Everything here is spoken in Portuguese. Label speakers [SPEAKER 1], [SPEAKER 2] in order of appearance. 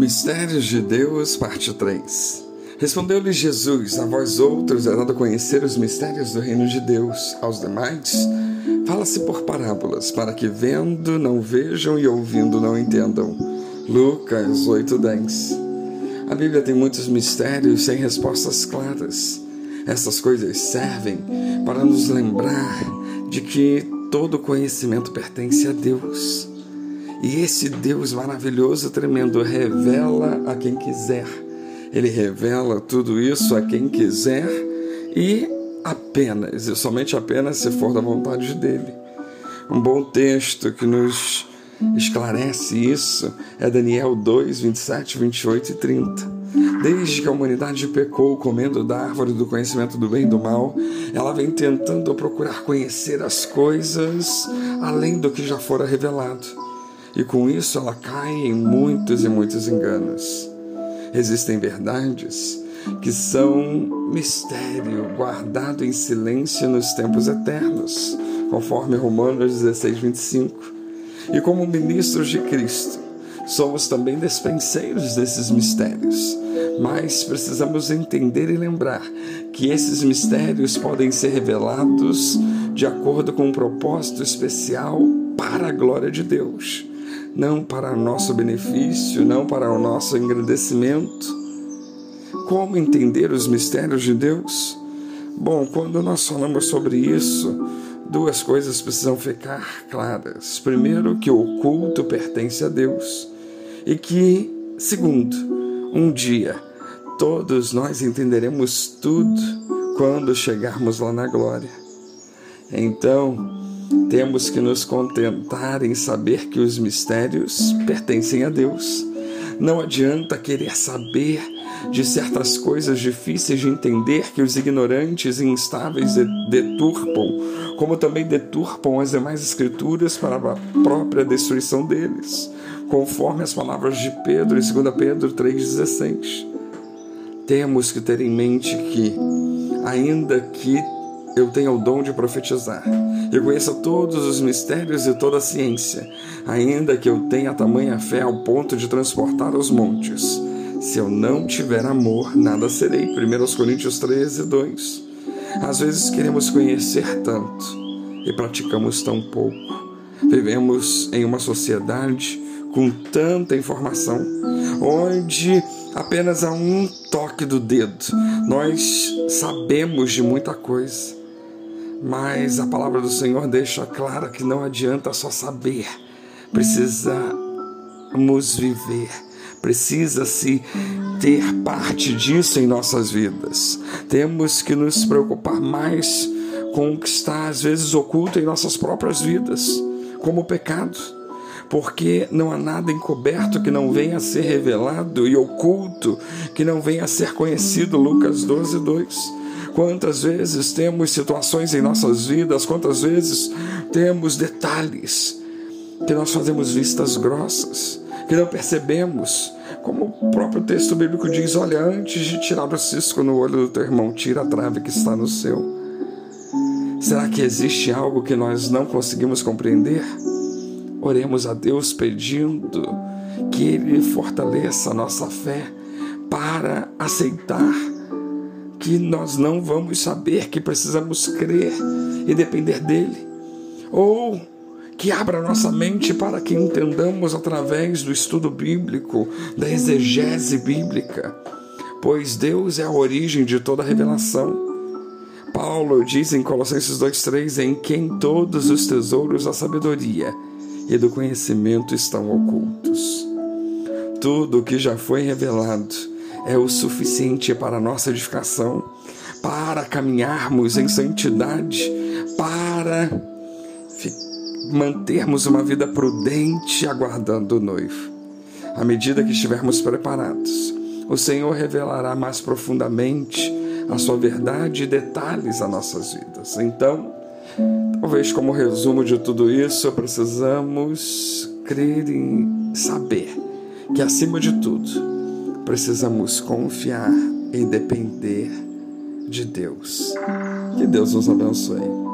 [SPEAKER 1] Mistérios de Deus, parte 3 Respondeu-lhe Jesus: A vós outros é dado conhecer os mistérios do reino de Deus, aos demais, fala-se por parábolas, para que vendo não vejam e ouvindo não entendam. Lucas 8:10 A Bíblia tem muitos mistérios sem respostas claras. Essas coisas servem para nos lembrar de que todo conhecimento pertence a Deus. E esse Deus maravilhoso, tremendo, revela a quem quiser. Ele revela tudo isso a quem quiser e apenas, e somente apenas se for da vontade dele. Um bom texto que nos esclarece isso é Daniel 2, 27, 28 e 30. Desde que a humanidade pecou comendo da árvore do conhecimento do bem e do mal, ela vem tentando procurar conhecer as coisas além do que já fora revelado. E com isso ela cai em muitos e muitos enganos. Existem verdades que são mistério guardado em silêncio nos tempos eternos, conforme Romanos 16, 25. E como ministros de Cristo, somos também despenseiros desses mistérios, mas precisamos entender e lembrar que esses mistérios podem ser revelados de acordo com um propósito especial para a glória de Deus não para nosso benefício, não para o nosso engrandecimento. Como entender os mistérios de Deus? Bom, quando nós falamos sobre isso, duas coisas precisam ficar claras. Primeiro, que o culto pertence a Deus, e que, segundo, um dia todos nós entenderemos tudo quando chegarmos lá na glória. Então, temos que nos contentar em saber que os mistérios pertencem a Deus. Não adianta querer saber de certas coisas difíceis de entender que os ignorantes e instáveis deturpam, como também deturpam as demais escrituras para a própria destruição deles, conforme as palavras de Pedro em 2 Pedro 3,16. Temos que ter em mente que, ainda que eu tenho o dom de profetizar. Eu conheço todos os mistérios e toda a ciência, ainda que eu tenha tamanha fé ao ponto de transportar os montes. Se eu não tiver amor, nada serei. 1 Coríntios 13, 2. Às vezes queremos conhecer tanto e praticamos tão pouco. Vivemos em uma sociedade com tanta informação, onde apenas a um toque do dedo nós sabemos de muita coisa. Mas a palavra do Senhor deixa clara que não adianta só saber, precisamos viver, precisa-se ter parte disso em nossas vidas. Temos que nos preocupar mais com o que está às vezes oculto em nossas próprias vidas, como o pecado porque não há nada encoberto que não venha a ser revelado e oculto que não venha a ser conhecido. Lucas 12, 2. Quantas vezes temos situações em nossas vidas, quantas vezes temos detalhes que nós fazemos vistas grossas, que não percebemos. Como o próprio texto bíblico diz: olha, antes de tirar o cisco no olho do teu irmão, tira a trave que está no seu. Será que existe algo que nós não conseguimos compreender? Oremos a Deus pedindo que Ele fortaleça a nossa fé para aceitar que nós não vamos saber, que precisamos crer e depender dele. Ou que abra nossa mente para que entendamos através do estudo bíblico, da exegese bíblica, pois Deus é a origem de toda revelação. Paulo diz em Colossenses 2,3: Em quem todos os tesouros da sabedoria e do conhecimento estão ocultos. Tudo o que já foi revelado é o suficiente para nossa edificação, para caminharmos em santidade, para mantermos uma vida prudente aguardando o noivo. À medida que estivermos preparados, o Senhor revelará mais profundamente a sua verdade e detalhes a nossas vidas. Então, talvez como resumo de tudo isso, precisamos crer em saber que acima de tudo precisamos confiar e depender de Deus. Que Deus nos abençoe.